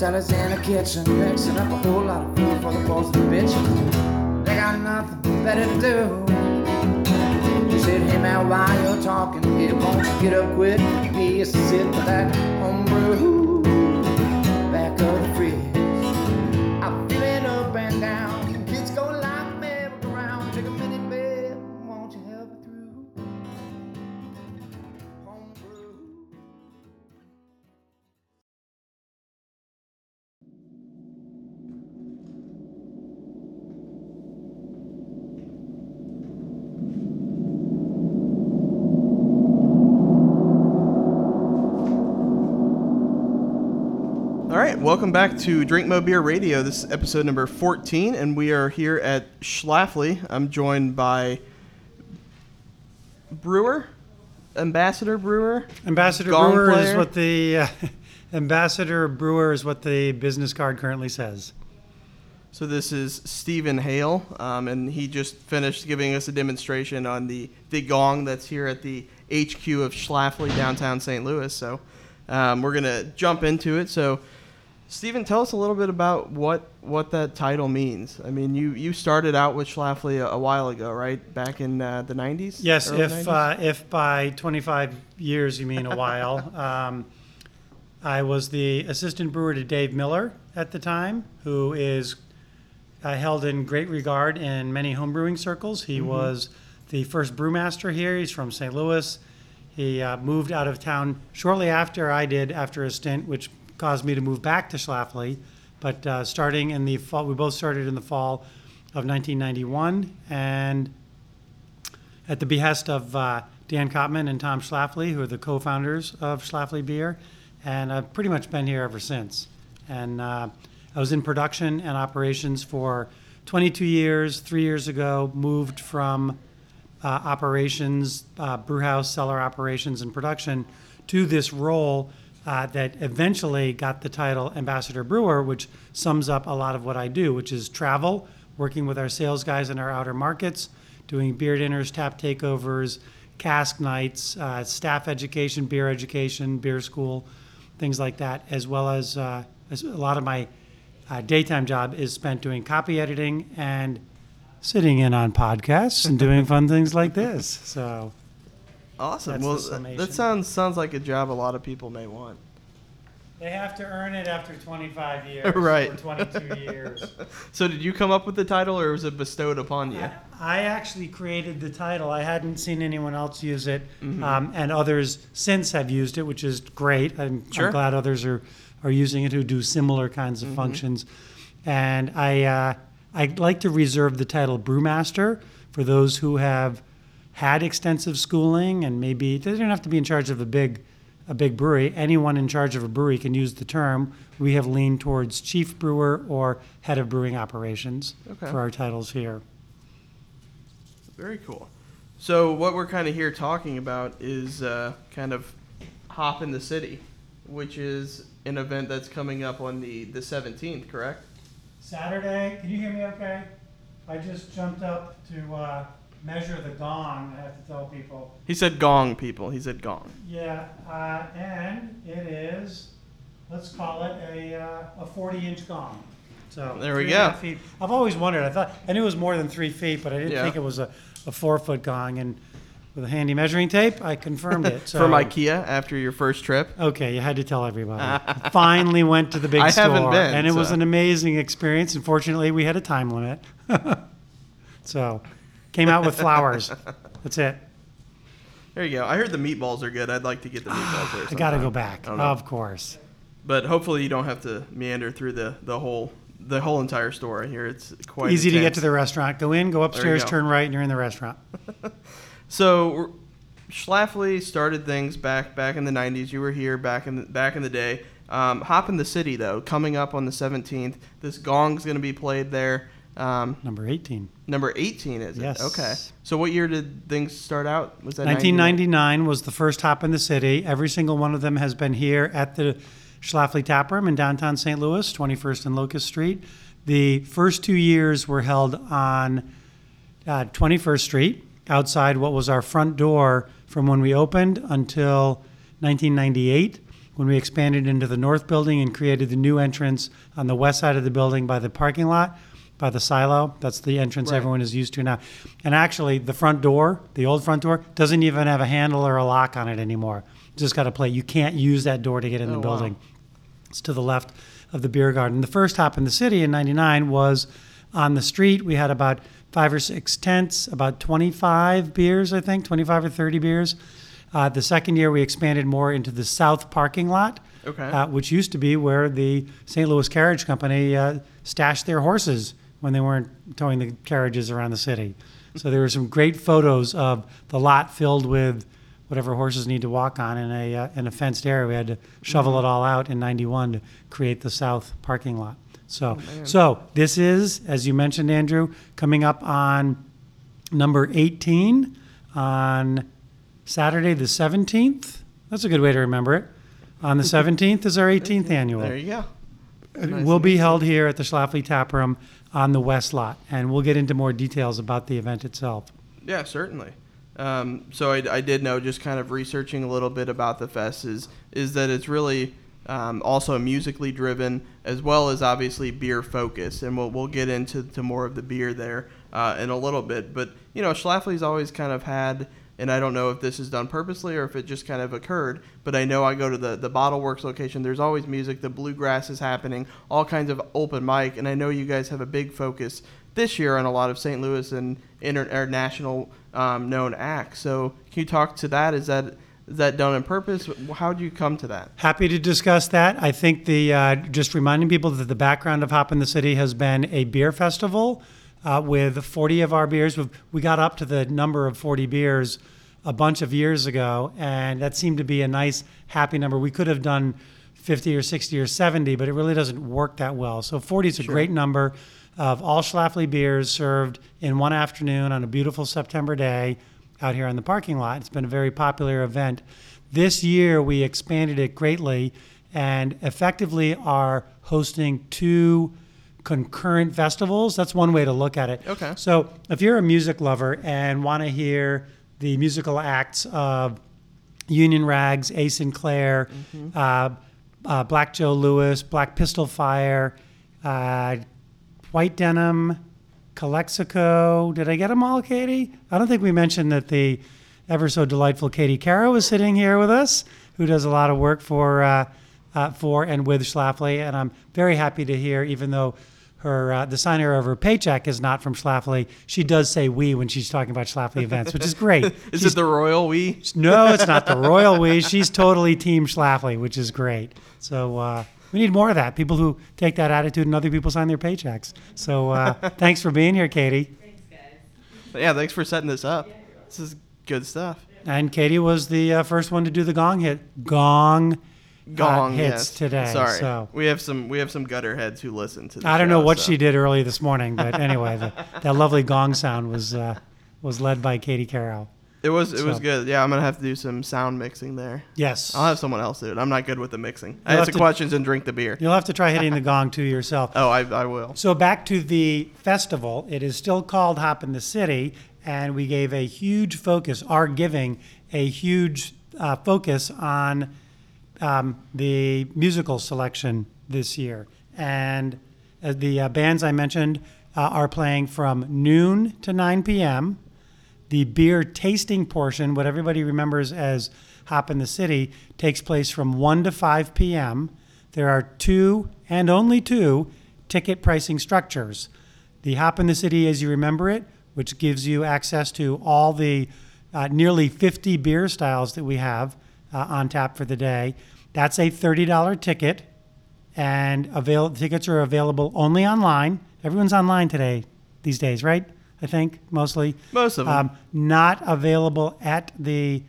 Sally's in the kitchen, mixing up a whole lot of food for the boys and the bitches. They got nothing better to do. She said, Hey man, while you're talking, here, won't get up quick? Be a sip of that homebrew back of the fridge. Welcome back to Drink Mo Beer Radio. This is episode number 14, and we are here at Schlafly. I'm joined by Brewer, Ambassador Brewer. Ambassador Gong Brewer is what the uh, Ambassador Brewer is what the business card currently says. So this is Stephen Hale, um, and he just finished giving us a demonstration on the, the gong that's here at the HQ of Schlafly, downtown St. Louis. So um, we're gonna jump into it. So Stephen, tell us a little bit about what what that title means. I mean, you you started out with Schlafly a, a while ago, right? Back in uh, the '90s. Yes, if 90s? uh, if by 25 years you mean a while. um, I was the assistant brewer to Dave Miller at the time, who is uh, held in great regard in many homebrewing circles. He was the first brewmaster here. He's from St. Louis. He uh, moved out of town shortly after I did, after a stint, which caused me to move back to Schlafly. But uh, starting in the fall, we both started in the fall of 1991, and at the behest of uh, Dan Kopman and Tom Schlafly, who are the co-founders of Schlafly Beer, and I've pretty much been here ever since. And uh, I was in production and operations for 22 years. Three years ago, moved from uh, operations, uh, brewhouse, cellar operations, and production to this role uh, that eventually got the title Ambassador Brewer, which sums up a lot of what I do, which is travel, working with our sales guys in our outer markets, doing beer dinners, tap takeovers, cask nights, uh, staff education, beer education, beer school, things like that, as well as, uh, as a lot of my uh, daytime job is spent doing copy editing and sitting in on podcasts and doing fun things like this. So awesome. that's well, the that- summation. that sounds sounds like a job a lot of people may want. they have to earn it after 25 years Right. or 22 years. So did you come up with the title, or was it bestowed upon you? I, I actually created the title. I hadn't seen anyone else use it, Mm-hmm. um, and others since have used it, which is great. I'm, Sure. I'm glad others are, are using it who do similar kinds of Mm-hmm. functions. And I uh, I'd like to reserve the title brewmaster for those who have had extensive schooling and maybe they don't have to be in charge of a big a big brewery. Anyone in charge of a brewery can use the term. We have leaned towards chief brewer or head of brewing operations Okay. for our titles here. Very cool. So what we're kind of here talking about is uh, kind of Hop in the City, which is an event that's coming up on the the 17th, correct? Saturday, can you hear me okay? I just jumped up to uh, measure the gong. I have to tell people. He said gong, people. He said gong. Yeah, uh, and it is, let's call it a, uh, a 40 inch gong. So There we three and a go. half feet. I've always wondered. I thought I knew it was more than three feet, but I didn't Yeah. think it was a, a four foot gong. And with a handy measuring tape, I confirmed it. So, From IKEA after your first trip. Okay, you had to tell everybody. Finally went to the big I store, haven't been, and it was so. an amazing experience. Unfortunately, we had a time limit, so came out with flowers. That's it. There you go. I heard the meatballs are good. I'd like to get the meatballs there. I got to go back, I don't know. of course. But hopefully you don't have to meander through the, the whole the whole entire store. Hear it's quite Easy to get to the restaurant. Go in, go upstairs, go. turn right, and you're in the restaurant. So Schlafly started things back back in the '90s. You were here back in the, back in the day. Um, Hop in the City though, coming up on the 17th. This gong's going to be played there. Um, Number 18. number 18 is it? Yes. Okay. So what year did things start out? Was that 91? 1999 was the first hop in the city. Every single one of them has been here at the Schlafly Tap Room in downtown St. Louis, 21st and Locust Street. The first two years were held on uh, 21st Street, outside what was our front door from when we opened until 1998, when we expanded into the north building and created the new entrance on the west side of the building by the parking lot, by the silo. That's the entrance Right. everyone is used to now. And actually, the front door, the old front door, doesn't even have a handle or a lock on it anymore. Just got a plate. You can't use that door to get in Oh, the wow. building. It's to the left of the beer garden. The first hop in the city in 99 was on the street. We had about five or six tents, about 25 beers, I think, 25 or 30 beers. Uh, the second year, we expanded more into the south parking lot, Okay. uh, which used to be where the St. Louis Carriage Company uh, stashed their horses when they weren't towing the carriages around the city. So there were some great photos of the lot filled with whatever horses need to walk on in a, uh, in a fenced area. We had to shovel it all out in 91 to create the south parking lot. So, so this is, as you mentioned, Andrew, coming up on number 18 on Saturday, the 17th. That's a good way to remember it. On the 17th is our 18th annual. There you go. Nice will be held here at the Schlafly Tap Room on the west lot, and we'll get into more details about the event itself. Yeah, certainly. Um, so I, I did know, just kind of researching a little bit about the fest, is is that it's really um, also musically driven, as well as obviously beer focused, and we'll we'll get into to more of the beer there uh, in a little bit. But you know, Schlafly's always kind of had. And I don't know if this is done purposely or if it just kind of occurred, but I know I go to the, the Bottle Works location. There's always music. The bluegrass is happening, all kinds of open mic. And I know you guys have a big focus this year on a lot of St. Louis and international um, known acts. So can you talk to that? Is that is that done on purpose? How do you come to that? Happy to discuss that. I think the uh, just reminding people that the background of Hop in the City has been a beer festival uh, with 40 of our beers. We've, we got up to the number of 40 beers a bunch of years ago, and that seemed to be a nice, happy number. We could have done 50 or 60 or 70, but it really doesn't work that well. So 40 is a great number of all Schlafly beers served in one afternoon on a beautiful September day out here in the parking lot. It's been a very popular event. This year, we expanded it greatly and effectively are hosting two concurrent festivals. That's one way to look at it. Okay. So, if you're a music lover and want to hear the musical acts of Union Rags, A. Sinclair, uh, uh, Black Joe Lewis, Black Pistol Fire, uh, White Denim, Calexico. Did I get them all, Katie? I don't think we mentioned that the ever so delightful Katie Carroll is sitting here with us, who does a lot of work for uh, uh, for and with Schlafly, and I'm very happy to hear, even though. Her, uh, the signer of her paycheck is not from Schlafly. She does say we when she's talking about Schlafly events, which is great. Is She's it the royal we? no, it's not the royal we. She's totally Team Schlafly, which is great. So uh, we need more of that. People who take that attitude and other people sign their paychecks. So uh, thanks for being here, Katie. Thanks, guys. Yeah, thanks for setting this up. This is good stuff. And Katie was the uh, first one to do the gong hit. Gong. Gong uh, hits yes. today. Sorry, So we have some we have some gutter heads who listen to. I don't know what so. she did early this morning, but anyway, the, that lovely gong sound was uh, was led by Katie Carroll. It was it was good. Yeah, I'm gonna have to do some sound mixing there. Yes. I'll have someone else do it. I'm not good with the mixing. I You'll answer have to- questions and drink the beer. You'll have to try hitting the gong too yourself. Oh, I, I will. So back to the festival. It is still called Hop in the City, and we gave a huge focus, are giving a huge uh, focus on um, the musical selection this year. And uh, the uh, bands I mentioned uh, are playing from noon to 9 p.m. The beer tasting portion, what everybody remembers as Hop in the City, takes place from 1 to 5 p.m. There are two and only two ticket pricing structures. The Hop in the City, as you remember it, which gives you access to all the uh, nearly 50 beer styles that we have uh, on tap for the day. That's a $30 ticket, and avail- tickets are available only online. Everyone's online today, these days, right? I think mostly. Most of 'em. Um, not available at the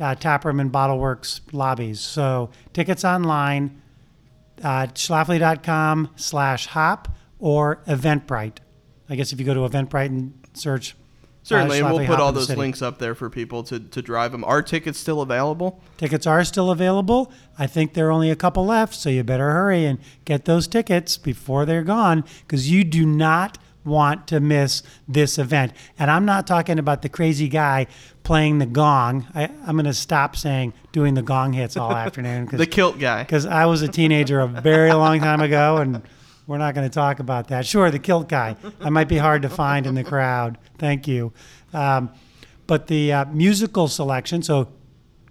uh, Taproom and Bottleworks lobbies. So tickets online, uh, schlafly.com slash hop or Eventbrite. I guess if you go to Eventbrite and search. Certainly, and we'll put all those links up there for people to, to drive them. Are tickets still available? Tickets are still available. I think there are only a couple left, so you better hurry and get those tickets before they're gone because you do not want to miss this event. And I'm not talking about the crazy guy playing the gong. I, I'm going to stop saying doing the gong hits all afternoon The kilt guy. because I was a teenager a very long time ago, and we're not going to talk about that. Sure, the kilt guy. I might be hard to find in the crowd. Thank you. Um, but the uh, musical selection, so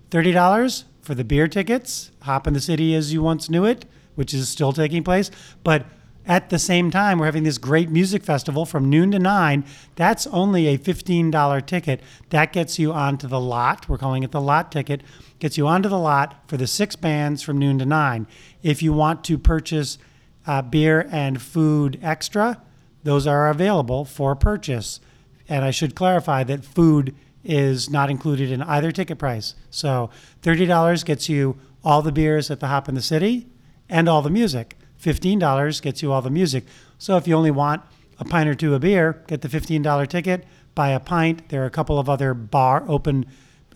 thirty dollars for the beer tickets, Hop in the City as you once knew it, which is still taking place, but. At the same time, we're having this great music festival from noon to nine. That's only a $15 ticket. That gets you onto the lot. We're calling it the lot ticket. Gets you onto the lot for the six bands from noon to nine. If you want to purchase uh, beer and food extra, those are available for purchase. And I should clarify that food is not included in either ticket price. So $30 gets you all the beers at the Hop in the City and all the music. $15 gets you all the music. So if you only want a pint or two of beer, get the $15 ticket, buy a pint. There are a couple of other bar open,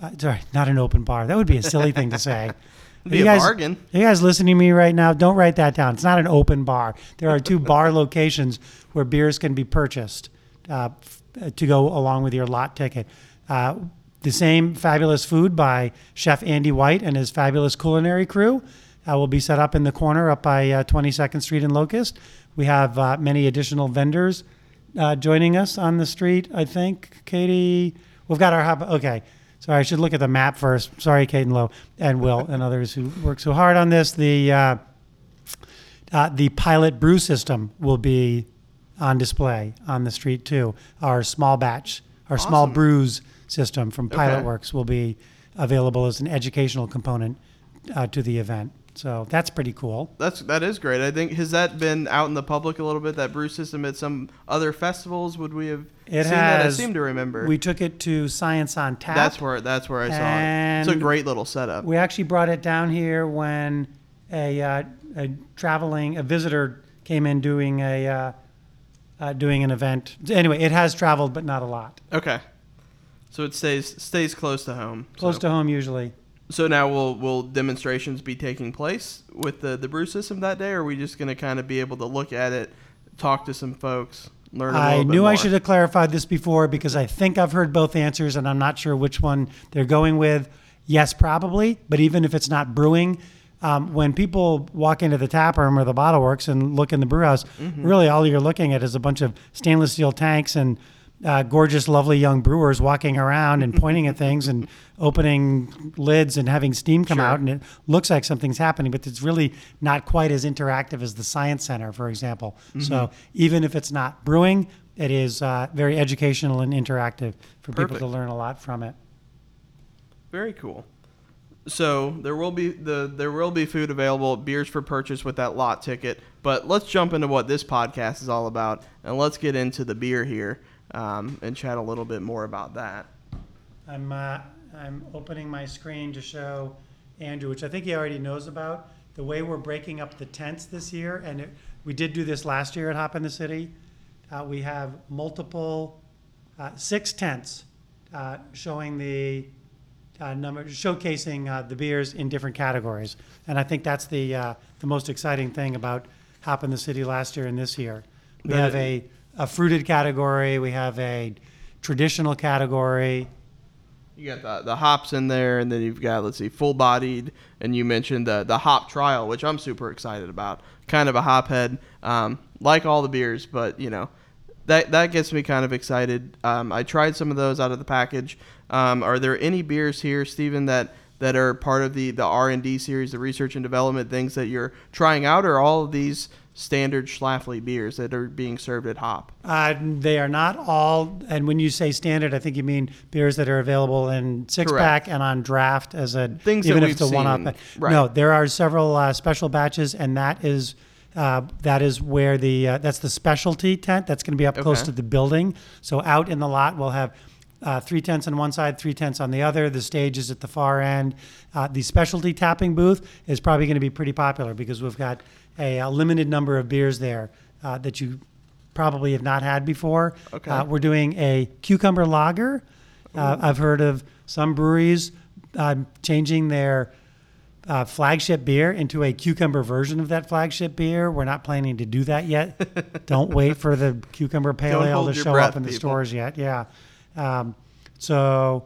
uh, sorry, not an open bar. That would be a silly thing to say. Be You a guys- bargain. you guys listening to me right now, don't write that down. It's not an open bar. There are two bar locations where beers can be purchased uh, f- to go along with your lot ticket. Uh, the same fabulous food by Chef Andy White and his fabulous culinary crew uh, will be set up in the corner up by uh, 22nd Street in Locust. We have uh, many additional vendors uh, joining us on the street, I think. Katie, we've got our. Okay. Sorry, I should look at the map first. Sorry, Kate and Lowe and Will and others who work so hard on this. The uh, uh, the pilot brew system will be on display on the street too. Our small batch, our small Awesome. brews system from Pilot Okay. Works will be available as an educational component uh, to the event. So that's pretty cool. That's that is great. I think has that been out in the public a little bit? That brew system at some other festivals? Would we have It seen that? I seem to remember. We took it to Science on Tap. that's where that's where I saw it. It's a great little setup. We actually brought it down here when a, uh, a traveling a visitor came in doing a uh, uh, doing an event. Anyway, it has traveled, but not a lot. Okay, so it stays stays close to home. Close so. to home usually. So now will will demonstrations be taking place with the the brew system that day, or are we just going to kind of be able to look at it, talk to some folks, learn? A I bit I knew I should have clarified this before because I think I've heard both answers and I'm not sure which one they're going with. Yes, probably, but even if it's not brewing, um, when people walk into the tap room or the bottle works and look in the brew house, Mm-hmm. really all you're looking at is a bunch of stainless steel tanks and uh, gorgeous, lovely young brewers walking around and pointing at things and opening lids and having steam come Sure. out. And it looks like something's happening, but it's really not quite as interactive as the Science Center, for example. Mm-hmm. So even if it's not brewing, it is uh, very educational and interactive for people to learn a lot from it. Very cool. So there will be the there will be food available, beers for purchase with that lot ticket. But let's jump into what this podcast is all about, and let's get into the beer here um, and chat a little bit more about that. I'm uh, I'm opening my screen to show Andrew, which I think he already knows about the way we're breaking up the tents this year, and it, we did do this last year at Hop in the City. Uh, we have multiple uh, six tents uh, showing the uh, number, showcasing uh, the beers in different categories, and I think that's the uh, the most exciting thing about Hop in the City last year and this year. We That have a a fruited category, we have a traditional category. You got the, the hops in there, and then you've got let's see, full bodied, and you mentioned the the hop trial, which I'm super excited about. Kind of a hop head, um, like all the beers, but you know, that that gets me kind of excited. Um, I tried some of those out of the package. Um, are there any beers here, Stephen, that that are part of the the R and D series, the research and development things that you're trying out, or all of these standard Schlafly beers that are being served at Hop? Uh, they are not all, and when you say standard, I think you mean beers that are available in six Correct. pack and on draft as a Things even if it's a one seen. Right. No, there are several uh, special batches, and that is uh, that is where the uh, that's the specialty tent that's going to be up close to the building. So out in the lot, we'll have. Uh, three tents on one side, three tents on the other. The stage is at the far end. Uh, the specialty tapping booth is probably going to be pretty popular because we've got a, a limited number of beers there uh, that you probably have not had before. Okay. Uh, we're doing a cucumber lager. Uh, I've heard of some breweries uh, changing their uh, flagship beer into a cucumber version of that flagship beer. We're not planning to do that yet. Don't wait for the cucumber pale Don't ale to show breath, up in the people. stores yet. Yeah. Um, so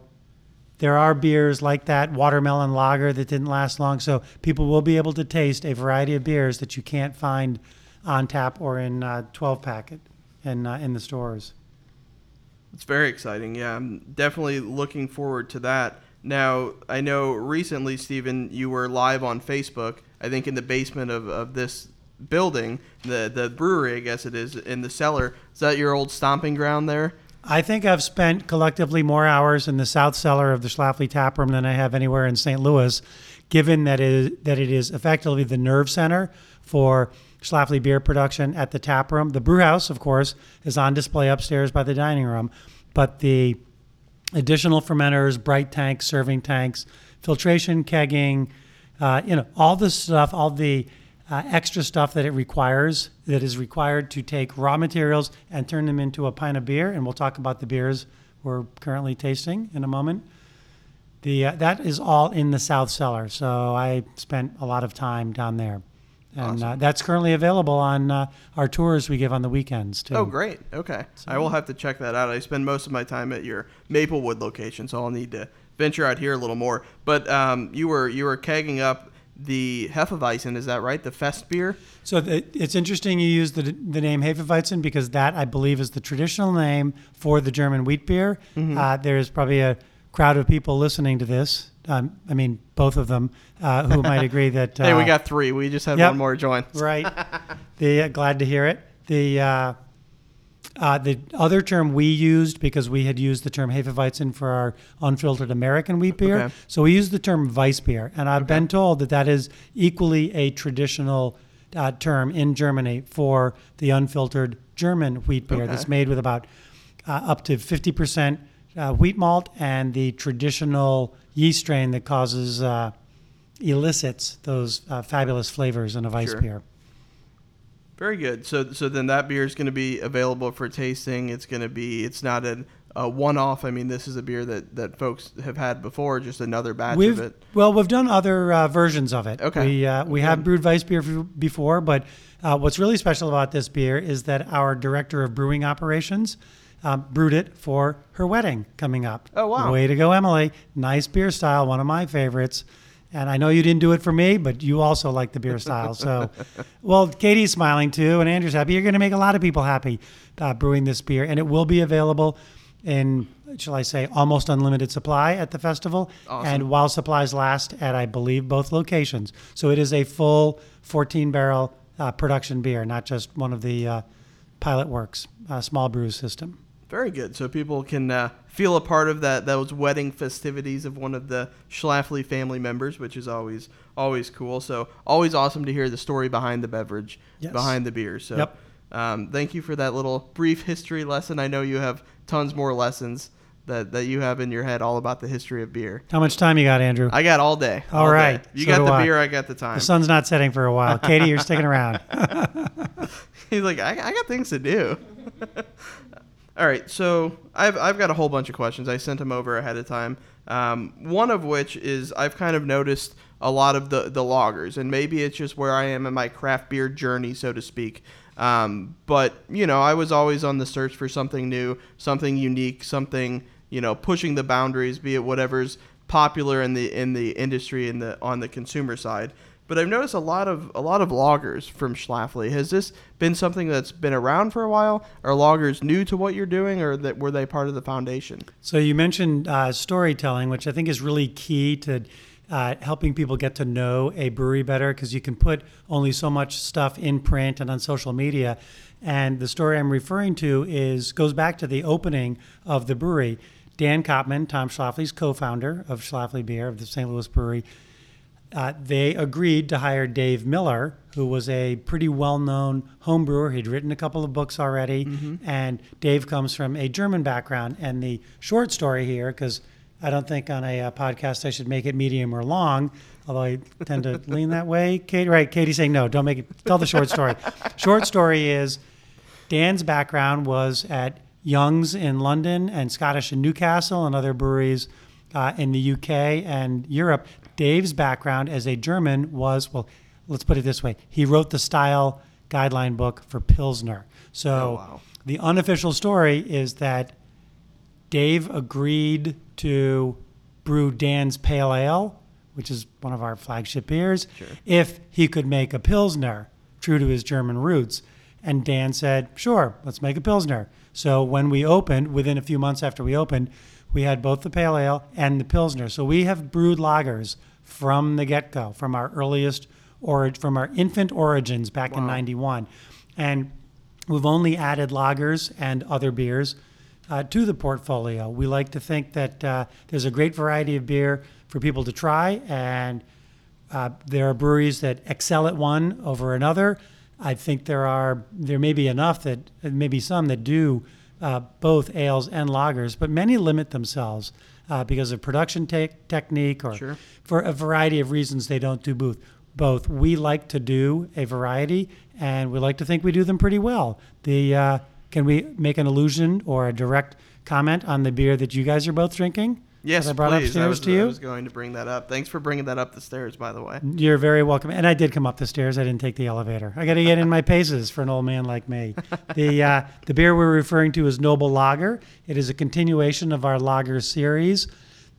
there are beers like that watermelon lager that didn't last long. So people will be able to taste a variety of beers that you can't find on tap or in uh, 12 packet in, uh, in the stores. It's very exciting. Yeah, I'm definitely looking forward to that. Now, I know recently, Stephen, you were live on Facebook, I think in the basement of, of this building, the, the brewery, I guess it is, in the cellar. Is that your old stomping ground there? I think I've spent collectively more hours in the south cellar of the Schlafly Tap Room than I have anywhere in St. Louis, given that it is, that it is effectively the nerve center for Schlafly beer production at the tap room. The brew house, of course, is on display upstairs by the dining room, but the additional fermenters, bright tanks, serving tanks, filtration, kegging, uh, you know, all the stuff, all the uh, extra stuff that it requires, that is required to take raw materials and turn them into a pint of beer. And we'll talk about the beers we're currently tasting in a moment. The uh, that is all in the south cellar, so I spent a lot of time down there, and uh, that's currently available on uh, our tours we give on the weekends too. Oh, great. Okay. I will have to check that out. I spend most of my time at your Maplewood location, so I'll need to venture out here a little more. But um, you were you were kegging up the Hefeweizen, is that right? The Fest beer? So the, it's interesting you use the, the name Hefeweizen because that I believe is the traditional name for the German wheat beer. Mm-hmm. Uh, there's probably a crowd of people listening to this. Um, I mean, both of them who might agree that. Uh, hey, we got three. We just have yep. one more join. right. the uh, glad to hear it. The uh, the other term we used because we had used the term Hefeweizen for our unfiltered American wheat beer, Okay. so we used the term Weiss beer, and I've been told that that is equally a traditional uh, term in Germany for the unfiltered German wheat beer Okay. that's made with about uh, up to fifty percent uh, wheat malt and the traditional yeast strain that causes uh, elicits those uh, fabulous flavors in a Weiss Sure. beer. Very good. So so then that beer is going to be available for tasting. It's going to be it's not a, a one off. I mean, this is a beer that that folks have had before, just another batch We've of it. well, we've done other uh, versions of it. Okay. We uh, we have brewed Weiss beer before, but uh, what's really special about this beer is that our director of brewing operations um, brewed it for her wedding coming up. Oh, wow. Way to go, Emily! Nice beer style, one of my favorites. And I know you didn't do it for me, but you also like the beer style. So, well, Katie's smiling too, and Andrew's happy. You're going to make a lot of people happy uh, brewing this beer, and it will be available in, shall I say, almost unlimited supply at the festival, Awesome. and while supplies last at, I believe, both locations. So it is a full 14 barrel uh, production beer, not just one of the uh, pilot works uh, small brew system. Very good. So people can uh, feel a part of that those wedding festivities of one of the Schlafly family members, which is always always cool. So always awesome to hear the story behind the beverage, Yes. behind the beer. So Yep. um, thank you for that little brief history lesson. I know you have tons more lessons that, that you have in your head all about the history of beer. How much time you got, Andrew? I got all day. All all day. You So got the I. beer. I got the time. the sun's not setting for a while. Katie, you're sticking around. He's like, I, I got things to do. All right, so I've, I've got a whole bunch of questions. I sent them over ahead of time. Um, one of which is I've kind of noticed a lot of the, the lagers, and maybe it's just where I am in my craft beer journey, so to speak. Um, but, you know, I was always on the search for something new, something unique, something, you know, pushing the boundaries, be it whatever's popular in the in the industry and the on the consumer side. But I've noticed a lot of a lot of lagers from Schlafly. Has this been something that's been around for a while? Are lagers new to what you're doing, or that were they part of the foundation? So you mentioned uh, storytelling, which I think is really key to uh, helping people get to know a brewery better because you can put only so much stuff in print and on social media. And the story I'm referring to is goes back to the opening of the brewery. Dan Kopman, Tom Schlafly's co-founder of Schlafly Beer of the St. Louis Brewery, uh, they agreed to hire Dave Miller, who was a pretty well known home brewer. He'd written a couple of books already, and Dave comes from a German background. And the short story here, because I don't think on a uh, podcast I should make it medium or long, although I tend to lean that way. Kate, right? Katie's saying no, don't make it. Tell the short story. short story is Dan's background was at Young's in London and Scottish and Newcastle and other breweries uh, in the UK and Europe. Dave's background as a German was well, let's put it this way: he wrote the style guideline book for Pilsner. So Oh, wow. the unofficial story is that Dave agreed to brew Dan's Pale Ale, which is one of our flagship beers, if he could make a Pilsner true to his German roots. And Dan said, sure, let's make a Pilsner. So when we opened, within a few months after we opened, we had both the Pale Ale and the Pilsner. So we have brewed lagers from the get go, from our earliest or from our infant origins back in 91. And We've only added lagers and other beers uh, to the portfolio. We like to think that uh, there's a great variety of beer for people to try, and uh, there are breweries that excel at one over another. I think there are there may be enough that maybe some that do uh, both ales and lagers, but many limit themselves uh, because of production te- technique or Sure. for a variety of reasons they don't do both. Both we like to do a variety, and we like to think we do them pretty well. The uh, can we make an allusion or a direct comment on the beer that you guys are both drinking? Yes, I brought please. upstairs I was, to you. I was going to bring that up. Thanks for bringing that up the stairs, by the way. You're very welcome. And I did come up the stairs. I didn't take the elevator. I got to get in my paces for an old man like me. The uh, the beer we're referring to is Noble Lager. It is a continuation of our lager series.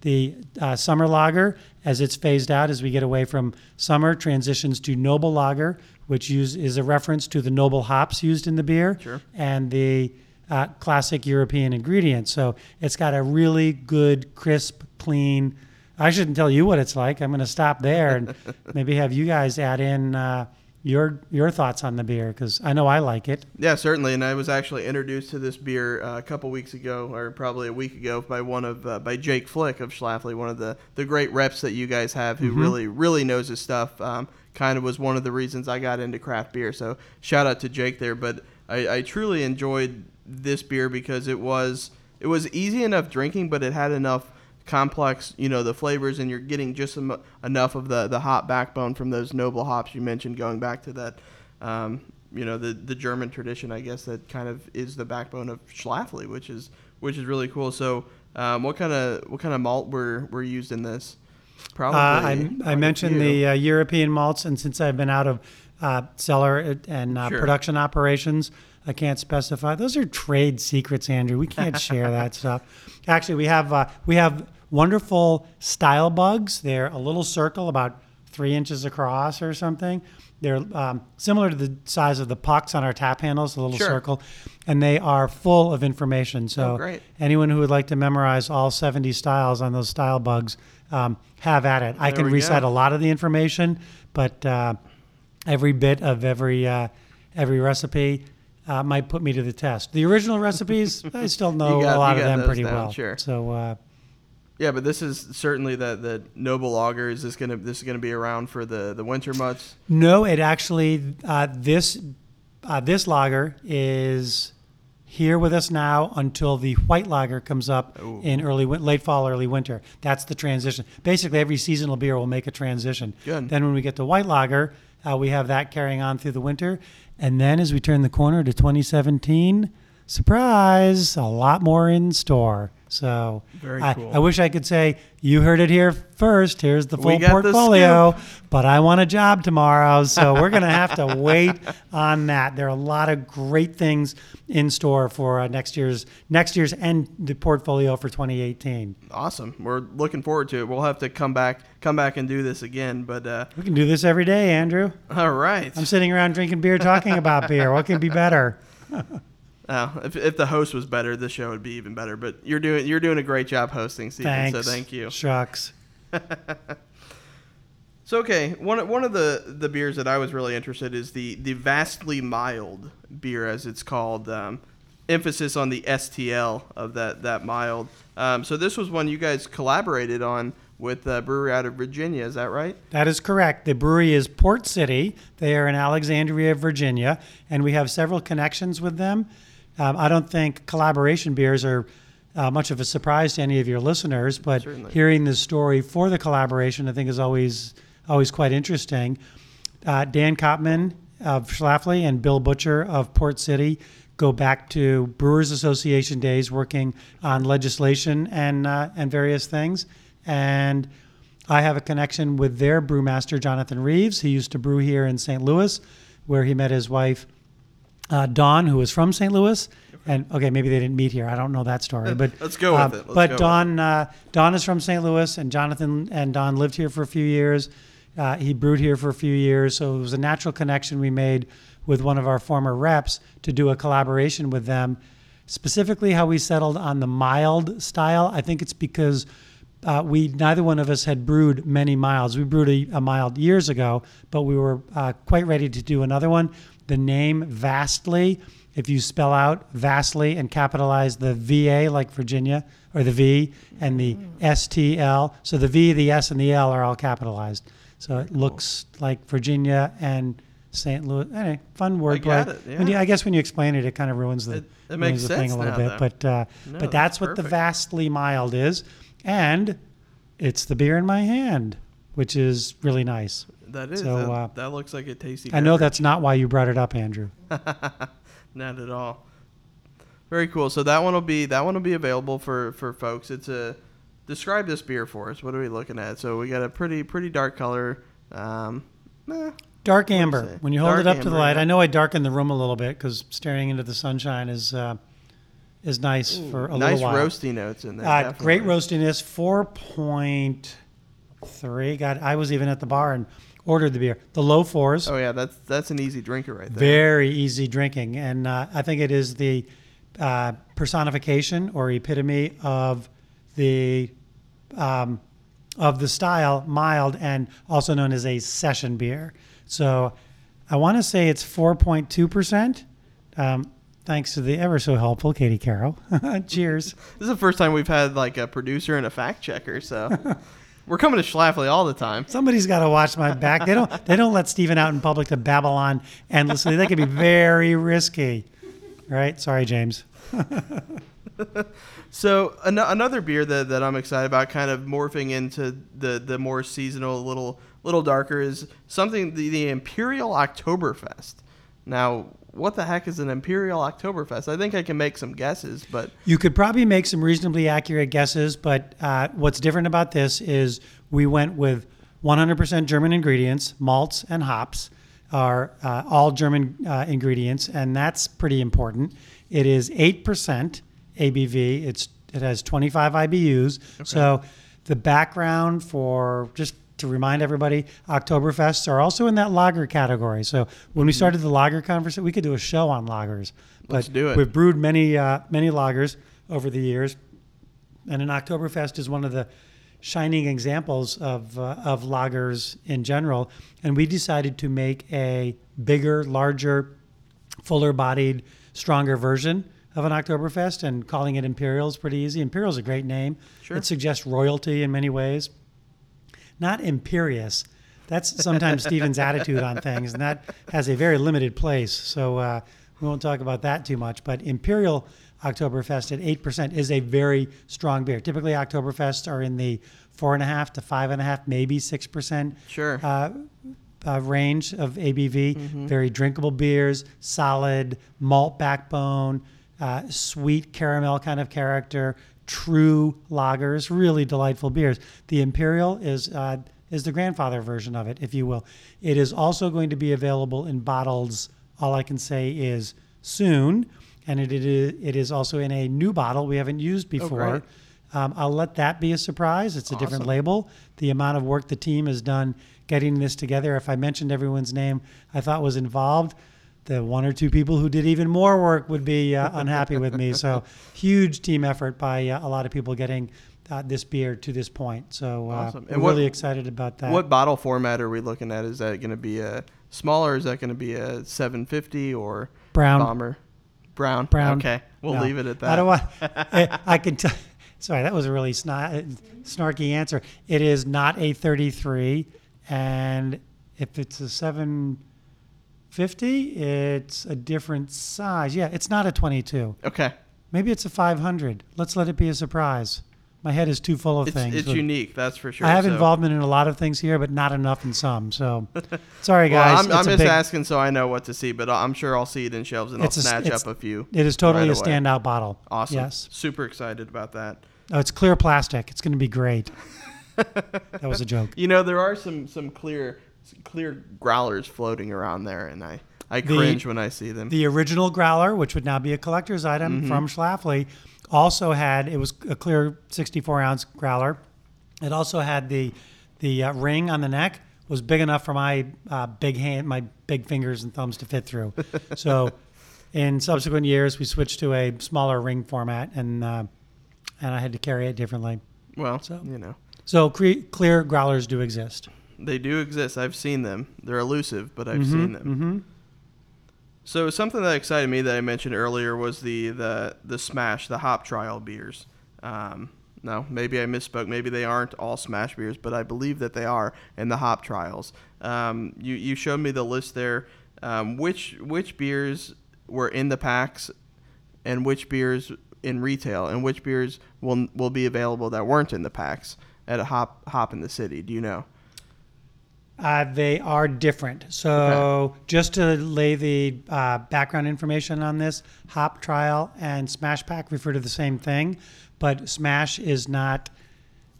The uh, summer lager, as it's phased out as we get away from summer, transitions to Noble Lager, which use, is a reference to the noble hops used in the beer Sure. and the uh, classic European ingredients. So it's got a really good, crisp, clean. I shouldn't tell you what it's like. I'm going to stop there and maybe have you guys add in uh, your your thoughts on the beer because I know I like it. Yeah, certainly. And I was actually introduced to this beer uh, a couple weeks ago, or probably a week ago, by one of uh, by Jake Flick of Schlafly, one of the the great reps that you guys have, who really really knows his stuff. Um, kind of was one of the reasons I got into craft beer. So shout out to Jake there. But I, I truly enjoyed this beer because it was it was easy enough drinking, but it had enough complex, you know, the flavors, and you're getting just em- enough of the the hop backbone from those noble hops you mentioned, going back to that. Um, you know the the German tradition, I guess that kind of is the backbone of Schlafly, which is which is really cool. So, um, what kind of what kind of malt were were used in this? Probably. Uh, I, I mentioned the uh, European malts, and since I've been out of uh, cellar and uh, Sure. production operations, I can't specify. Those are trade secrets, Andrew. We can't share that stuff. Actually, we have uh, we have wonderful style bugs. They're a little circle about three inches across or something. They're um, similar to the size of the pucks on our tap handles, a little Sure. circle, and they are full of information. So Oh, anyone who would like to memorize all 70 styles on those style bugs, um, have at it. I There can recite go. a lot of the information, but uh, every bit of every uh, every recipe uh, might put me to the test. The original recipes, I still know got- a lot of them pretty down, well. sure. So uh, Yeah, but this is certainly the the noble lager. Is this gonna this is gonna be around for the the winter months? no, it actually uh, this uh, this lager is here with us now until the white lager comes up Ooh. in early late fall, early winter. That's the transition. Basically, every seasonal beer will make a transition. Good. Then when we get to white lager, uh, we have that carrying on through the winter, and then as we turn the corner to 2017, surprise, a lot more in store. So Very I, cool. I wish I could say you heard it here first. Here's the full portfolio, but I want a job tomorrow, so we're going to have to wait on that. There are a lot of great things in store for uh, next year's next year's and the portfolio for 2018. Awesome. We're looking forward to it. We'll have to come back come back and do this again. But uh, We can do this every day, Andrew. all right. I'm sitting around drinking beer, talking about beer. What can be better? Uh, if, if the host was better, the show would be even better. But you're doing you're doing a great job hosting, Stephen. Thanks. So thank you. Shucks. So okay, one one of the the beers that I was really interested in is the the vastly mild beer, as it's called. Um, emphasis on the STL of that that mild. Um, so this was one you guys collaborated on with a brewery out of Virginia. Is that right? That is correct. The brewery is Port City. They are in Alexandria, Virginia, and we have several connections with them. Um, I don't think collaboration beers are uh, much of a surprise to any of your listeners, but Certainly. hearing the story for the collaboration, I think, is always always quite interesting. Uh, Dan Kopman of Schlafly and Bill Butcher of Port City go back to Brewers Association days working on legislation and uh, and various things. And I have a connection with their brewmaster, Jonathan Reeves. He used to brew here in St. Louis, where he met his wife, uh, Dawn, who was from St. Louis. And okay, maybe they didn't meet here. I don't know that story, but Let's go with uh, it. Let's but Dawn, uh, Dawn is from St. Louis, and Jonathan and Dawn lived here for a few years. Uh, he brewed here for a few years, so it was a natural connection we made with one of our former reps to do a collaboration with them. Specifically, how we settled on the mild style. I think it's because uh, we neither one of us had brewed many milds. We brewed a, a mild years ago, but we were uh, quite ready to do another one. The name Vastly, if you spell out Vastly and capitalize the VA like Virginia or the V and the STL, so the V, the S, and the L are all capitalized. So it looks like Virginia and St. Louis. Anyway, fun wordplay. got it, When you- yeah. I guess when you explain it, it kind of ruins the, It- it ruins makes the thing sense a little now, bit. though. But uh, No, but that's that's what the perfect. vastly mild is, and it's the beer in my hand, which is really nice. That is. So, that, uh, that looks like a tasty. I know beverage. that's not why you brought it up, Andrew. Not at all. Very cool. So that one will be that one will be available for for folks. It's a describe this beer for us. What are we looking at? So we got a pretty pretty dark color. Um, eh, Dark amber. When you hold Dark it up to the light, yeah. I know I darkened the room a little bit because staring into the sunshine is uh, is nice for a nice little while. Nice roasty notes in there. Uh, great roastiness, four point three. God, I was even at the bar and ordered the beer. The low fours, Oh yeah, that's that's an easy drinker right there. very easy drinking, and uh, I think it is the uh, personification or epitome of the um, of the style, mild, and also known as a session beer. So I want to say it's four point two percent. Um, Thanks to the ever so helpful Katie Carroll. Cheers. This is the first time we've had like a producer and a fact checker. So we're coming to Schlafly all the time. Somebody's got to watch my back. They don't. They don't let Stephen out in public to babble on endlessly. They could be very risky. Right? Sorry, James. So an- another beer that, that I'm excited about, kind of morphing into the, the more seasonal, little little darker, is something the, the Imperial Oktoberfest. Now, what the heck is an Imperial Oktoberfest? I think I can make some guesses, but You could probably make some reasonably accurate guesses, but uh, what's different about this is we went with 100% German ingredients, malts and hops are uh, all German uh, ingredients, and that's pretty important. It is 8% ABV. It's it has 25 IBUs. So the background for just to remind everybody, Oktoberfests are also in that lager category. So when we started the lager conversation, we could do a show on lagers. But Let's do it. We've brewed many uh, many lagers over the years, and an Oktoberfest is one of the shining examples of uh, of lagers in general. And we decided to make a bigger, larger, fuller bodied, stronger version of an Oktoberfest, and calling it Imperial is pretty easy. Imperial is a great name. Sure. It suggests royalty in many ways. Not imperious. That's sometimes Stephen's attitude on things, and that has a very limited place. So uh, we won't talk about that too much. But Imperial Oktoberfest at 8% is a very strong beer. Typically, Oktoberfests are in the 4.5 to 5.5, maybe 6% sure. uh, uh, range of ABV. Very drinkable beers, solid malt backbone, uh, sweet caramel kind of character, true lagers, really delightful beers. The Imperial is uh, is the grandfather version of it, if you will. It is also going to be available in bottles. All I can say is soon, and it, it is it is also in a new bottle we haven't used before. great. Um, I'll let that be a surprise. It's a different label. The amount of work the team has done getting this together. If I mentioned everyone's name I thought was involved, the one or two people who did even more work would be uh, unhappy with me. So huge team effort by uh, a lot of people getting uh, this beer to this point. So uh, Awesome. And what- really excited about that. what bottle format are we looking at? Is that going to be a smaller? Is that going to be a 750 or Brown. bomber? Brown. Brown. Okay, we'll No. leave it at that. I don't want. I, I can tell. Sorry, that was a really sna- snarky answer. It is not a 33, and if it's a 750, it's a different size. Yeah, it's not a 22. Okay, Maybe it's a 500. Let's let it be a surprise. My head is too full of it's, things. it's but unique. That's for sure. I have So- involvement in a lot of things here, but not enough in some. So, sorry, Well, guys. I'm, I'm just big- asking so I know what to see, but I'm sure I'll see it in shelves and It's I'll a snatch up a few. It is totally right a away. standout bottle. Awesome. Yes. Super excited about that. Oh, it's clear plastic. It's going to be great. that was a joke. You know, there are some some clear clear growlers floating around there, and I I The- cringe when I see them. The original growler, which would now be a collector's item Mm-hmm. from Schlafly, also had it was a clear 64 ounce growler. It also had the the uh, ring on the neck was big enough for my uh, big hand, my big fingers and thumbs to fit through. so, in subsequent years, we switched to a smaller ring format, and uh, and I had to carry it differently. well, so- you know, So, cre- clear growlers do exist. They do exist. I've seen them. They're elusive, but I've seen them. hmm So something that excited me that I mentioned earlier was the the the Smash, the hop trial beers. Um, no, maybe I misspoke. Maybe they aren't all Smash beers, but I believe that they are in the hop trials. Um, you you showed me the list there. Um, which which beers were in the packs, and which beers in retail, and which beers will will be available that weren't in the packs at a hop hop in the city? Do you know? Uh, they are different. So, just to lay the uh, background information on this, Hop Trial and Smash Pack refer to the same thing, but Smash is not.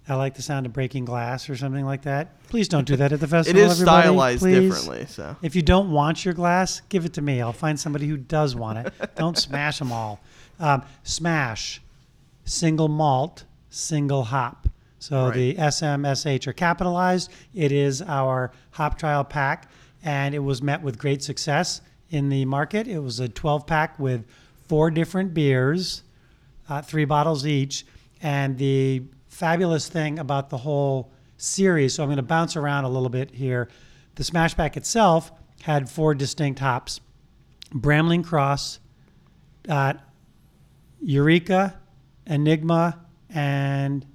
I like the sound of breaking glass or something like that. Please don't do that at the festival. is everybody, stylized please. differently, so If you don't want your glass, give it to me. I'll find somebody who does want it. don't smash them all. Um, smash, single malt, single hop. So Right. the SMSH are capitalized. It is our hop trial pack, and it was met with great success in the market. It was a 12 pack with four different beers, uh, three bottles each. And the fabulous thing about the whole series, so I'm going to bounce around a little bit here. The Smash Pack itself had four distinct hops Bramling Cross, uh, Eureka, Enigma, and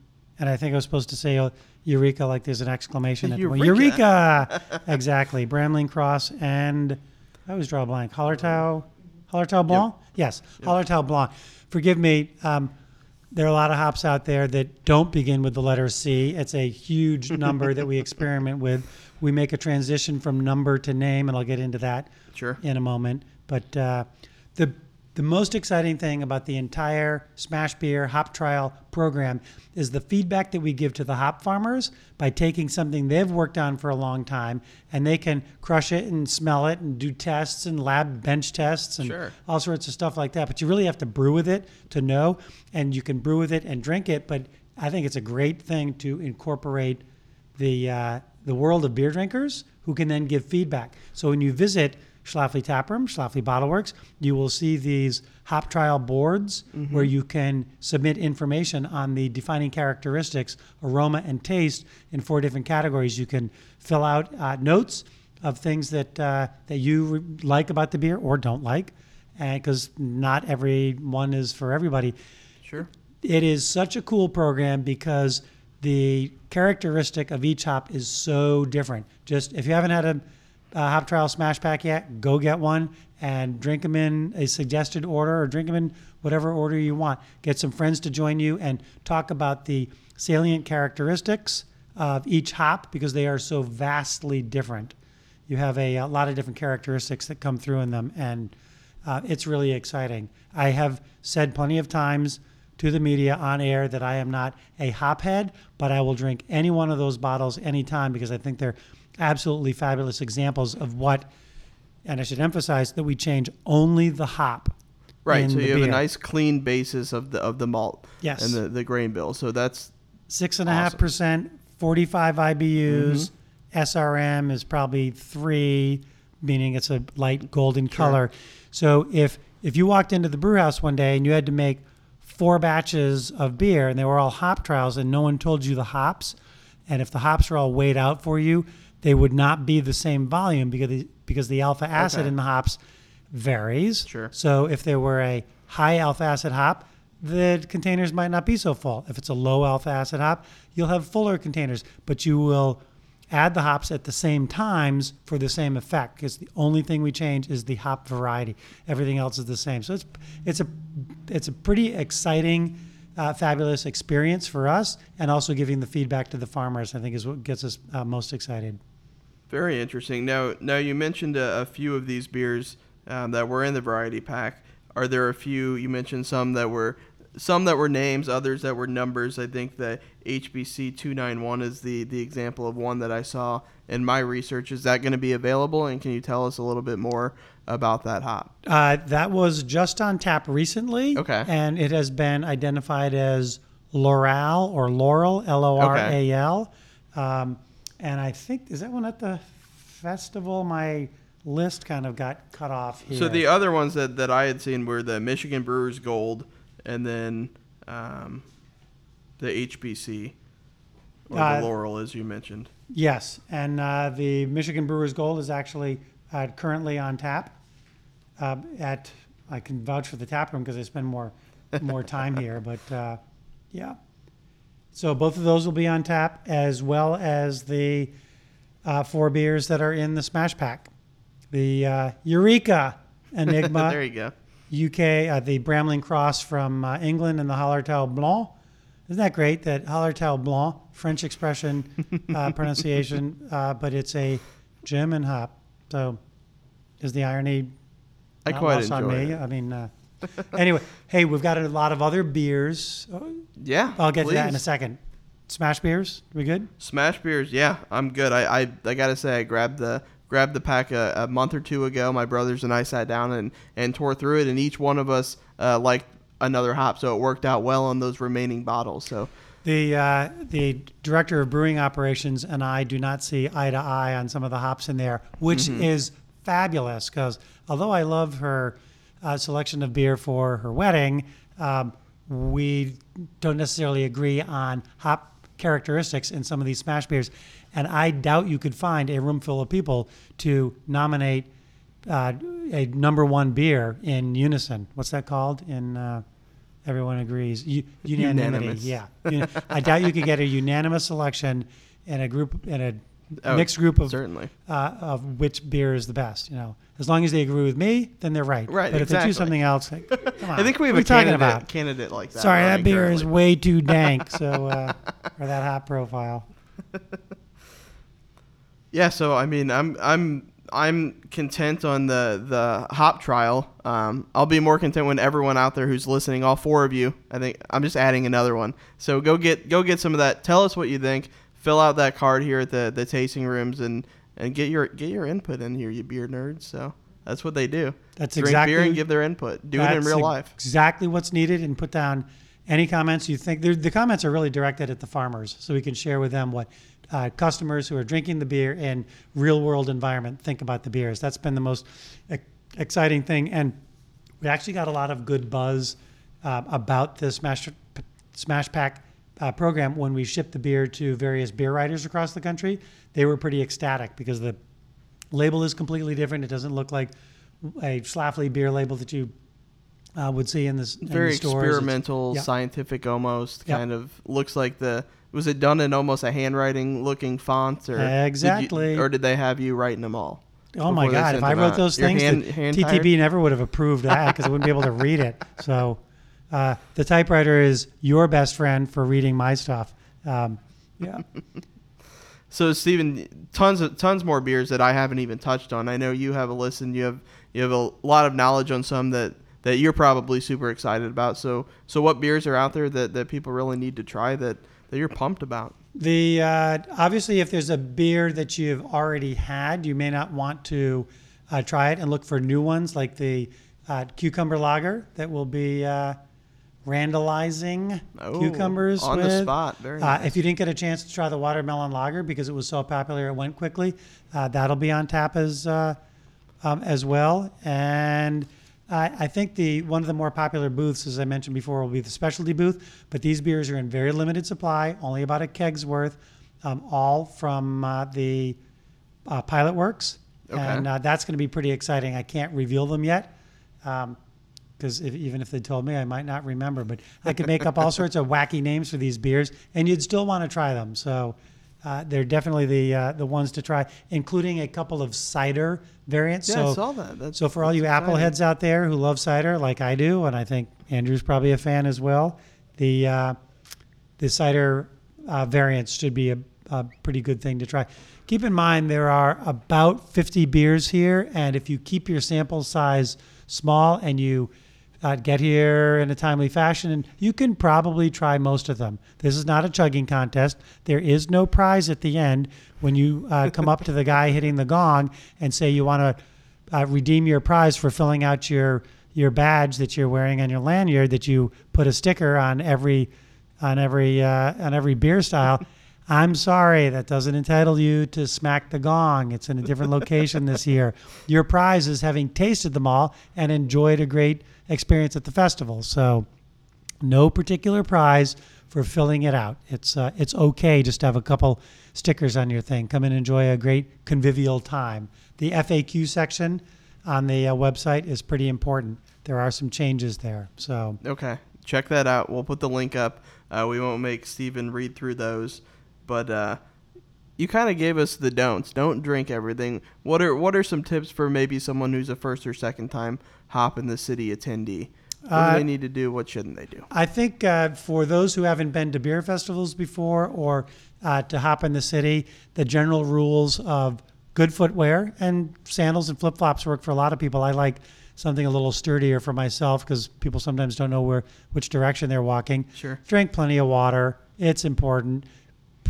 and I think I was supposed to say uh, Eureka like there's an exclamation at the point. Eureka. Eureka! exactly. Bramling Cross and I always draw a blank. Hallertau, Hallertau Blanc? Yes, Hallertau Blanc. Forgive me. Um, there are a lot of hops out there that don't begin with the letter C. It's a huge number that we experiment with. We make a transition from number to name, and I'll get into that sure. in a moment. But uh, the most exciting thing about the entire Smash Beer Hop Trial program is the feedback that we give to the hop farmers by taking something they've worked on for a long time and they can crush it and smell it and do tests and lab bench tests and Sure. all sorts of stuff like that. But you really have to brew with it to know, and you can brew with it and drink it. But I think it's a great thing to incorporate the uh, the world of beer drinkers who can then give feedback. So when you visit Schlafly Taproom, Schlafly Bottleworks, you will see these hop trial boards where you can submit information on the defining characteristics, aroma, and taste in four different categories. You can fill out uh, notes of things that uh, that you like about the beer or don't like, because not every one is for everybody Sure. it is such a cool program because the characteristic of each hop is so different. Just if you haven't had a, a hop trial smash pack yet, go get one and drink them in a suggested order or drink them in whatever order you want. Get some friends to join you and talk about the salient characteristics of each hop because they are so vastly different. You have a, a lot of different characteristics that come through in them, and uh, it's really exciting. I have said plenty of times to the media on air that I am not a hophead, but I will drink any one of those bottles anytime because I think they're absolutely fabulous examples of what, and I should emphasize that we change only the hop. Right. So you have a nice clean basis of the of the malt. Yes. And the, the grain bill. So that's Six and a half percent, 45 IBUs. SRM mm-hmm. is probably three, meaning it's a light golden color. So if if you walked into the brew house one day and you had to make four batches of beer and they were all hop trials and no one told you the hops, and if the hops were all weighed out for you, they would not be the same volume because the, because the alpha acid Okay. in the hops varies. Sure. So if there were a high alpha acid hop, the containers might not be so full. If it's a low alpha acid hop, you'll have fuller containers, but you will add the hops at the same times for the same effect because the only thing we change is the hop variety. Everything else is the same. So it's it's a it's a pretty exciting, uh, fabulous experience for us, and also giving the feedback to the farmers. I think is what gets us uh, most excited. Very interesting. Now, now you mentioned a, a few of these beers um, that were in the variety pack. Are there a few? You mentioned some that were some that were names, others that were numbers. I think the HBC 291 is the the example of one that I saw in my research. Is that going to be available? And can you tell us a little bit more about that hop? Uh, that was just on tap recently. Okay. And it has been identified as Loral or Laurel, L O R A L. Um, and I think, is that one at the festival? My list kind of got cut off here. So the other ones that, that I had seen were the Michigan Brewers Gold and then um, the HBC or Uh, the Loral, as you mentioned. Yes, and uh, the Michigan Brewers Gold is actually uh, currently on tap. Uh, at I can vouch for the tap room because I spend more more time here, but uh, yeah. So both of those will be on tap, as well as the uh, four beers that are in the Smash Pack, the uh, Eureka Enigma. there you go. UK, uh, the Bramling Cross from uh, England, and the Hallertau Blanc. Isn't that great? That Hallertau Blanc, French expression, uh, pronunciation, uh, but it's a German hop. So, is the irony I quite lost on enjoy me? it. I mean, uh, anyway, hey, we've got a lot of other beers. Yeah, I'll get to that in a second. Smash beers, we good? Smash beers, yeah, I'm good. I, I, I gotta say, I grabbed the grabbed the pack a, a month or two ago. My brothers and I sat down and, and tore through it, and each one of us uh, liked another hop, so it worked out well on those remaining bottles. So The uh, the director of brewing operations and I do not see eye to eye on some of the hops in there, which is fabulous because although I love her uh, selection of beer for her wedding, um, we don't necessarily agree on hop characteristics in some of these smash beers, and I doubt you could find a room full of people to nominate uh, a number one beer in unison. What's that called? In uh, everyone agrees. U- unanimity. Unanimous. Yeah. I doubt you could get a unanimous selection in a group in a Oh, mixed group of certainly. uh, of which beer is the best. You know, as long as they agree with me, then they're right. Right, But if they exactly. choose something else, like, come on. I think we have a talking candidate, about? candidate like that. Sorry, that beer is way too dank. So, uh, or that hot profile. Yeah, so I mean, I'm I'm I'm content on the the hop trial. Um, I'll be more content when everyone out there who's listening, all four of you. I think I'm just adding another one. So go get go get some of that. Tell us what you think. Fill out that card here at the the tasting rooms and and get your get your input in here, you beer nerds. So that's what they do. That's Drink exactly beer and give their input. Do it in real life. Exactly what's needed, and put down any comments you think. The comments are really directed at the farmers, so we can share with them what uh, customers who are drinking the beer in real world environment think about the beers. That's been the most exciting thing, and we actually got a lot of good buzz uh, about this Smash Smash Pack uh, program when we shipped the beer to various beer writers across the country. They were pretty ecstatic because the label is completely different. It doesn't look like a Schlafly beer label that you uh, would see in this in Very the stores. Experimental, yeah. scientific almost. Yep. Kind of looks like the was it done in almost a handwriting looking font or did you- Exactly. or did they have you writing them all? Oh my God! If I wrote out? those Your things, hand- TTB tired? never would have approved that because I wouldn't be able to read it. So uh, the typewriter is your best friend for reading my stuff. Um, yeah. So Stephen, tons of tons more beers that I haven't even touched on. I know you have a list and you have you have a lot of knowledge on some that that you're probably super excited about. So so what beers are out there that, that people really need to try that, that you're pumped about? The uh, obviously, if there's a beer that you've already had, you may not want to uh, try it and look for new ones, like the uh, cucumber lager that will be uh, randalizing Oh, cucumbers on with. the spot. Very Uh, nice. If you didn't get a chance to try the watermelon lager because it was so popular, it went quickly. Uh, that'll be on tap as uh, um, as well. And I, I think the one of the more popular booths, as I mentioned before, will be the specialty booth. But these beers are in very limited supply, only about a keg's worth, um, all from uh, the uh, Pilot Works, Okay. and uh, that's going to be pretty exciting. I can't reveal them yet. Because if, even if they told me, I might not remember. But I could make up all sorts of wacky names for these beers, and you'd still want to try them. So uh, they're definitely the uh, the ones to try, including a couple of cider variants. Yeah, so, I saw that. That's, so for all you apple exciting. heads out there who love cider, like I do, and I think Andrew's probably a fan as well, the uh, the cider uh, variants should be a, a pretty good thing to try. Keep in mind there are about 50 beers here, and if you keep your sample size small and you uh, get here in a timely fashion, and you can probably try most of them. This is not a chugging contest. There is no prize at the end when you uh, come up to the guy hitting the gong and say you want to uh, redeem your prize for filling out your your badge that you're wearing on your lanyard that you put a sticker on every on every uh, on every beer style. I'm sorry, that doesn't entitle you to smack the gong. It's in a different location this year. Your prize is having tasted them all and enjoyed a great experience at the festival. So, no particular prize for filling it out. It's uh, it's okay just to have a couple stickers on your thing. Come and enjoy a great convivial time. The FAQ section on the uh, website is pretty important. There are some changes there. So Okay, check that out. We'll put the link up. Uh, we won't make Stephen read through those, but uh, you kind of gave us the don'ts. Don't drink everything. What are what are some tips for maybe someone who's a first or second time hop in the city attendee? What Uh, do they need to do? What shouldn't they do? I think uh, for those who haven't been to beer festivals before or uh, to hop in the city, the general rules of good footwear and sandals and flip flops work for a lot of people. I like something a little sturdier for myself because people sometimes don't know where which direction they're walking. Sure. Drink plenty of water. It's important.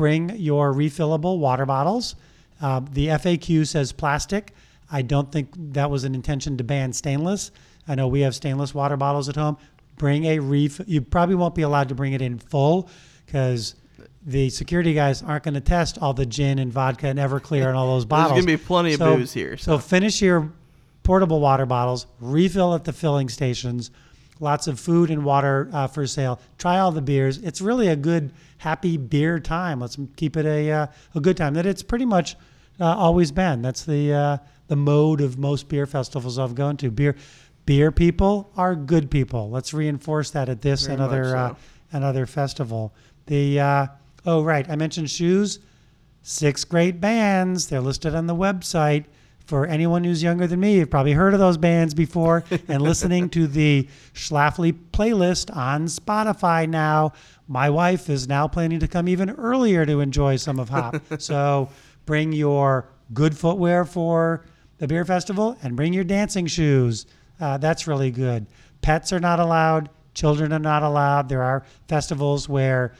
Bring your refillable water bottles. Uh, the FAQ says plastic. I don't think that was an intention to ban stainless. I know we have stainless water bottles at home. Bring a reef. You probably won't be allowed to bring it in full because the security guys aren't going to test all the gin and vodka and Everclear and all those bottles. There's gonna be plenty of booze here. So finish your portable water bottles, refill at the filling stations. Lots of food and water uh, for sale. Try all the beers. It's really a good, happy beer time. Let's keep it a uh, a good time. That it's pretty much uh, always been. That's the uh, the mode of most beer festivals I've gone to. Beer beer people are good people. Let's reinforce that at this Very and other much uh, so. another festival. The uh, oh right, I mentioned shoes six great bands. They're listed on the website. For anyone who's younger than me, you've probably heard of those bands before and listening to the Schlafly playlist on Spotify now. My wife is now planning to come even earlier to enjoy some of Hop. so bring your good footwear for the beer festival and bring your dancing shoes. Uh, that's really good. Pets are not allowed. Children are not allowed. There are festivals where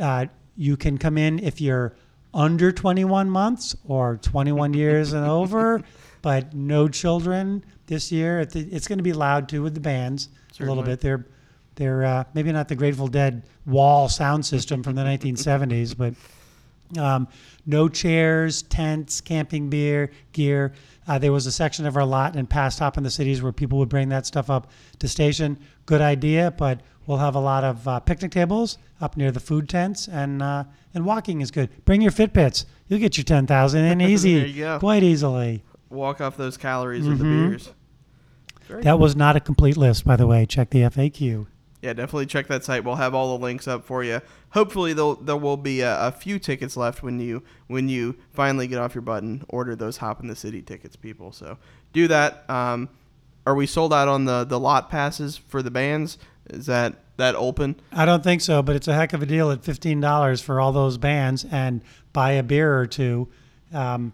uh, you can come in if you're under 21 months or 21 years and over, but no children this year. It's going to be loud too with the bands a little bit. They're they're uh, maybe not the Grateful Dead wall sound system from the 1970s, but um, no chairs, tents, camping beer gear. Uh, there was a section of our lot in past Hop in the Cities where people would bring that stuff up to station. Good idea, but we'll have a lot of uh, picnic tables up near the food tents, and uh, and walking is good. Bring your Fitbits. You'll get your 10,000 in easy, There you go. quite easily. Walk off those calories with the Mhm. beers. Very That was not a complete list, by the way. Check the FAQ. Yeah, definitely check that site. We'll have all the links up for you. Hopefully, there will be a, a few tickets left when you when you finally get off your butt and order those Hop in the City tickets, people. So do that. Um, are we sold out on the, the lot passes for the bands? Is that that open? I don't think so, but it's a heck of a deal at fifteen dollars for all those bands and buy a beer or two. Um,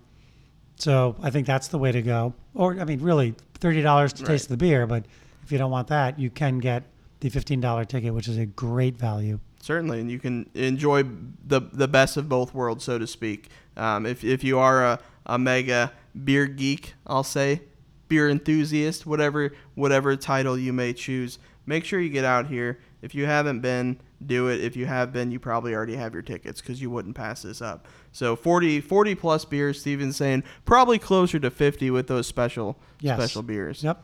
so I think that's the way to go. Or I mean, really, thirty dollars to taste the beer. But if you don't want that, you can get the fifteen dollar ticket, which is a great value. Certainly, and you can enjoy the the best of both worlds, so to speak. Um, if if you are a, a mega beer geek, I'll say beer enthusiast, whatever whatever title you may choose, make sure you get out here. If you haven't been, do it. If you have been, you probably already have your tickets because you wouldn't pass this up. So 40, 40 plus beers. Stephen's saying probably closer to fifty with those special Yes. special beers. Yep.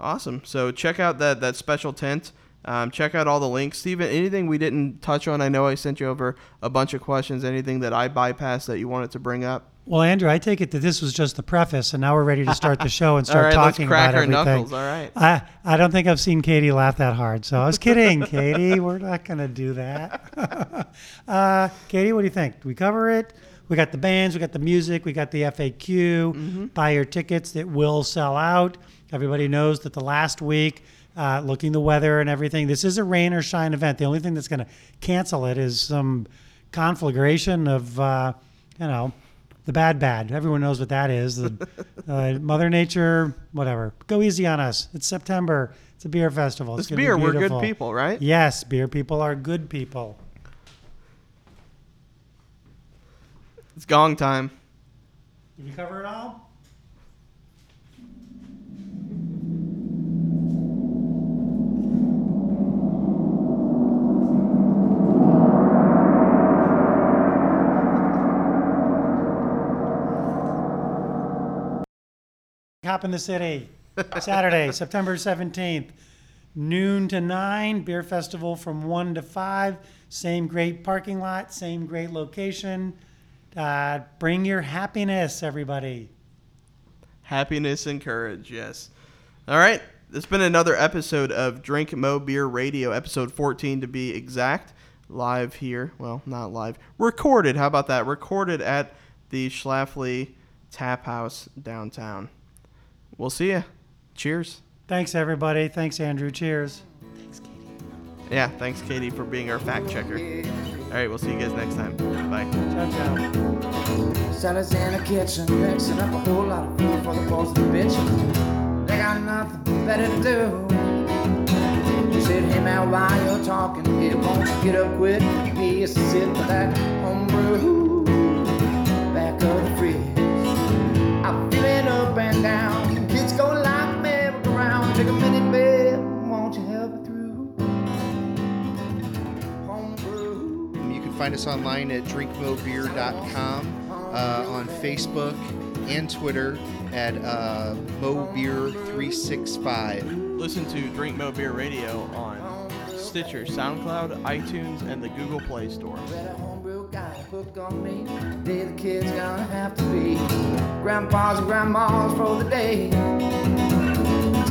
Awesome. So check out that that special tent. Um, check out all the links. Stephen, anything we didn't touch on? I know I sent you over a bunch of questions. Anything that I bypassed that you wanted to bring up? Well, Andrew, I take it that this was just the preface, and now we're ready to start the show and start right, let's talking crack about our everything. knuckles. All right. I, I don't think I've seen Katie laugh that hard. So I was kidding, Katie. We're not going to do that. uh, Katie, what do you think? Do we cover it? We got the bands, we got the music, we got the FAQ. Buy your tickets that will sell out. Everybody knows that the last week, uh, looking the weather and everything, this is a rain or shine event. The only thing that's going to cancel it is some conflagration of, uh, you know, the bad bad. Everyone knows what that is. The, uh, Mother Nature, whatever. Go easy on us. It's September. It's a beer festival. It's This gonna be beer, we're good people, right? Yes, beer people are good people. It's gong time. Did you cover it all? Hop in the City, Saturday, September 17th, noon to 9, beer festival from 1 to 5. Same great parking lot, same great location. Uh, bring your happiness, everybody. Happiness and courage, yes. All right. It's been another episode of Drink Mo Beer Radio, episode 14 to be exact. Live here. Well, not live. Recorded. How about that? Recorded at the Schlafly Tap House downtown. We'll see you. Cheers. Thanks, everybody. Thanks, Andrew. Cheers. Thanks, Katie. Yeah, thanks, Katie, for being our fact checker. All right, we'll see you guys next time. Bye. Ciao, ciao. Sally's in the kitchen, mixing up a whole lot of food for the boys and the bitches. They got nothing better to do. She said, Hey man, while you're talking, here, won't get up quick? He used to sit that homebrew back of the fridge. I'm feeling up and down. Find us online at drinkmobeer.com, uh, on Facebook and Twitter at uh, mobeer365. Listen to Drink Mo Beer Radio on Stitcher, SoundCloud, iTunes, and the Google Play Store. Got a hook on me. Day the kids gonna have to be grandpas and grandmas for the day.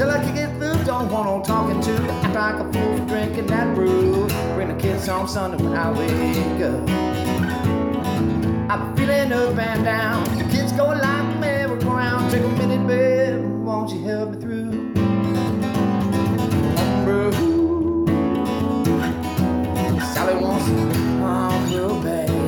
Till I kick it through, don't want no talking to. Act like a fool drinking that brew. Bring the kids home Sunday when I wake up. I'm feeling up and down. The kids go like merry-go-round. Take a minute, babe, won't you help me through? Brew. Sally wants, I'm real bad.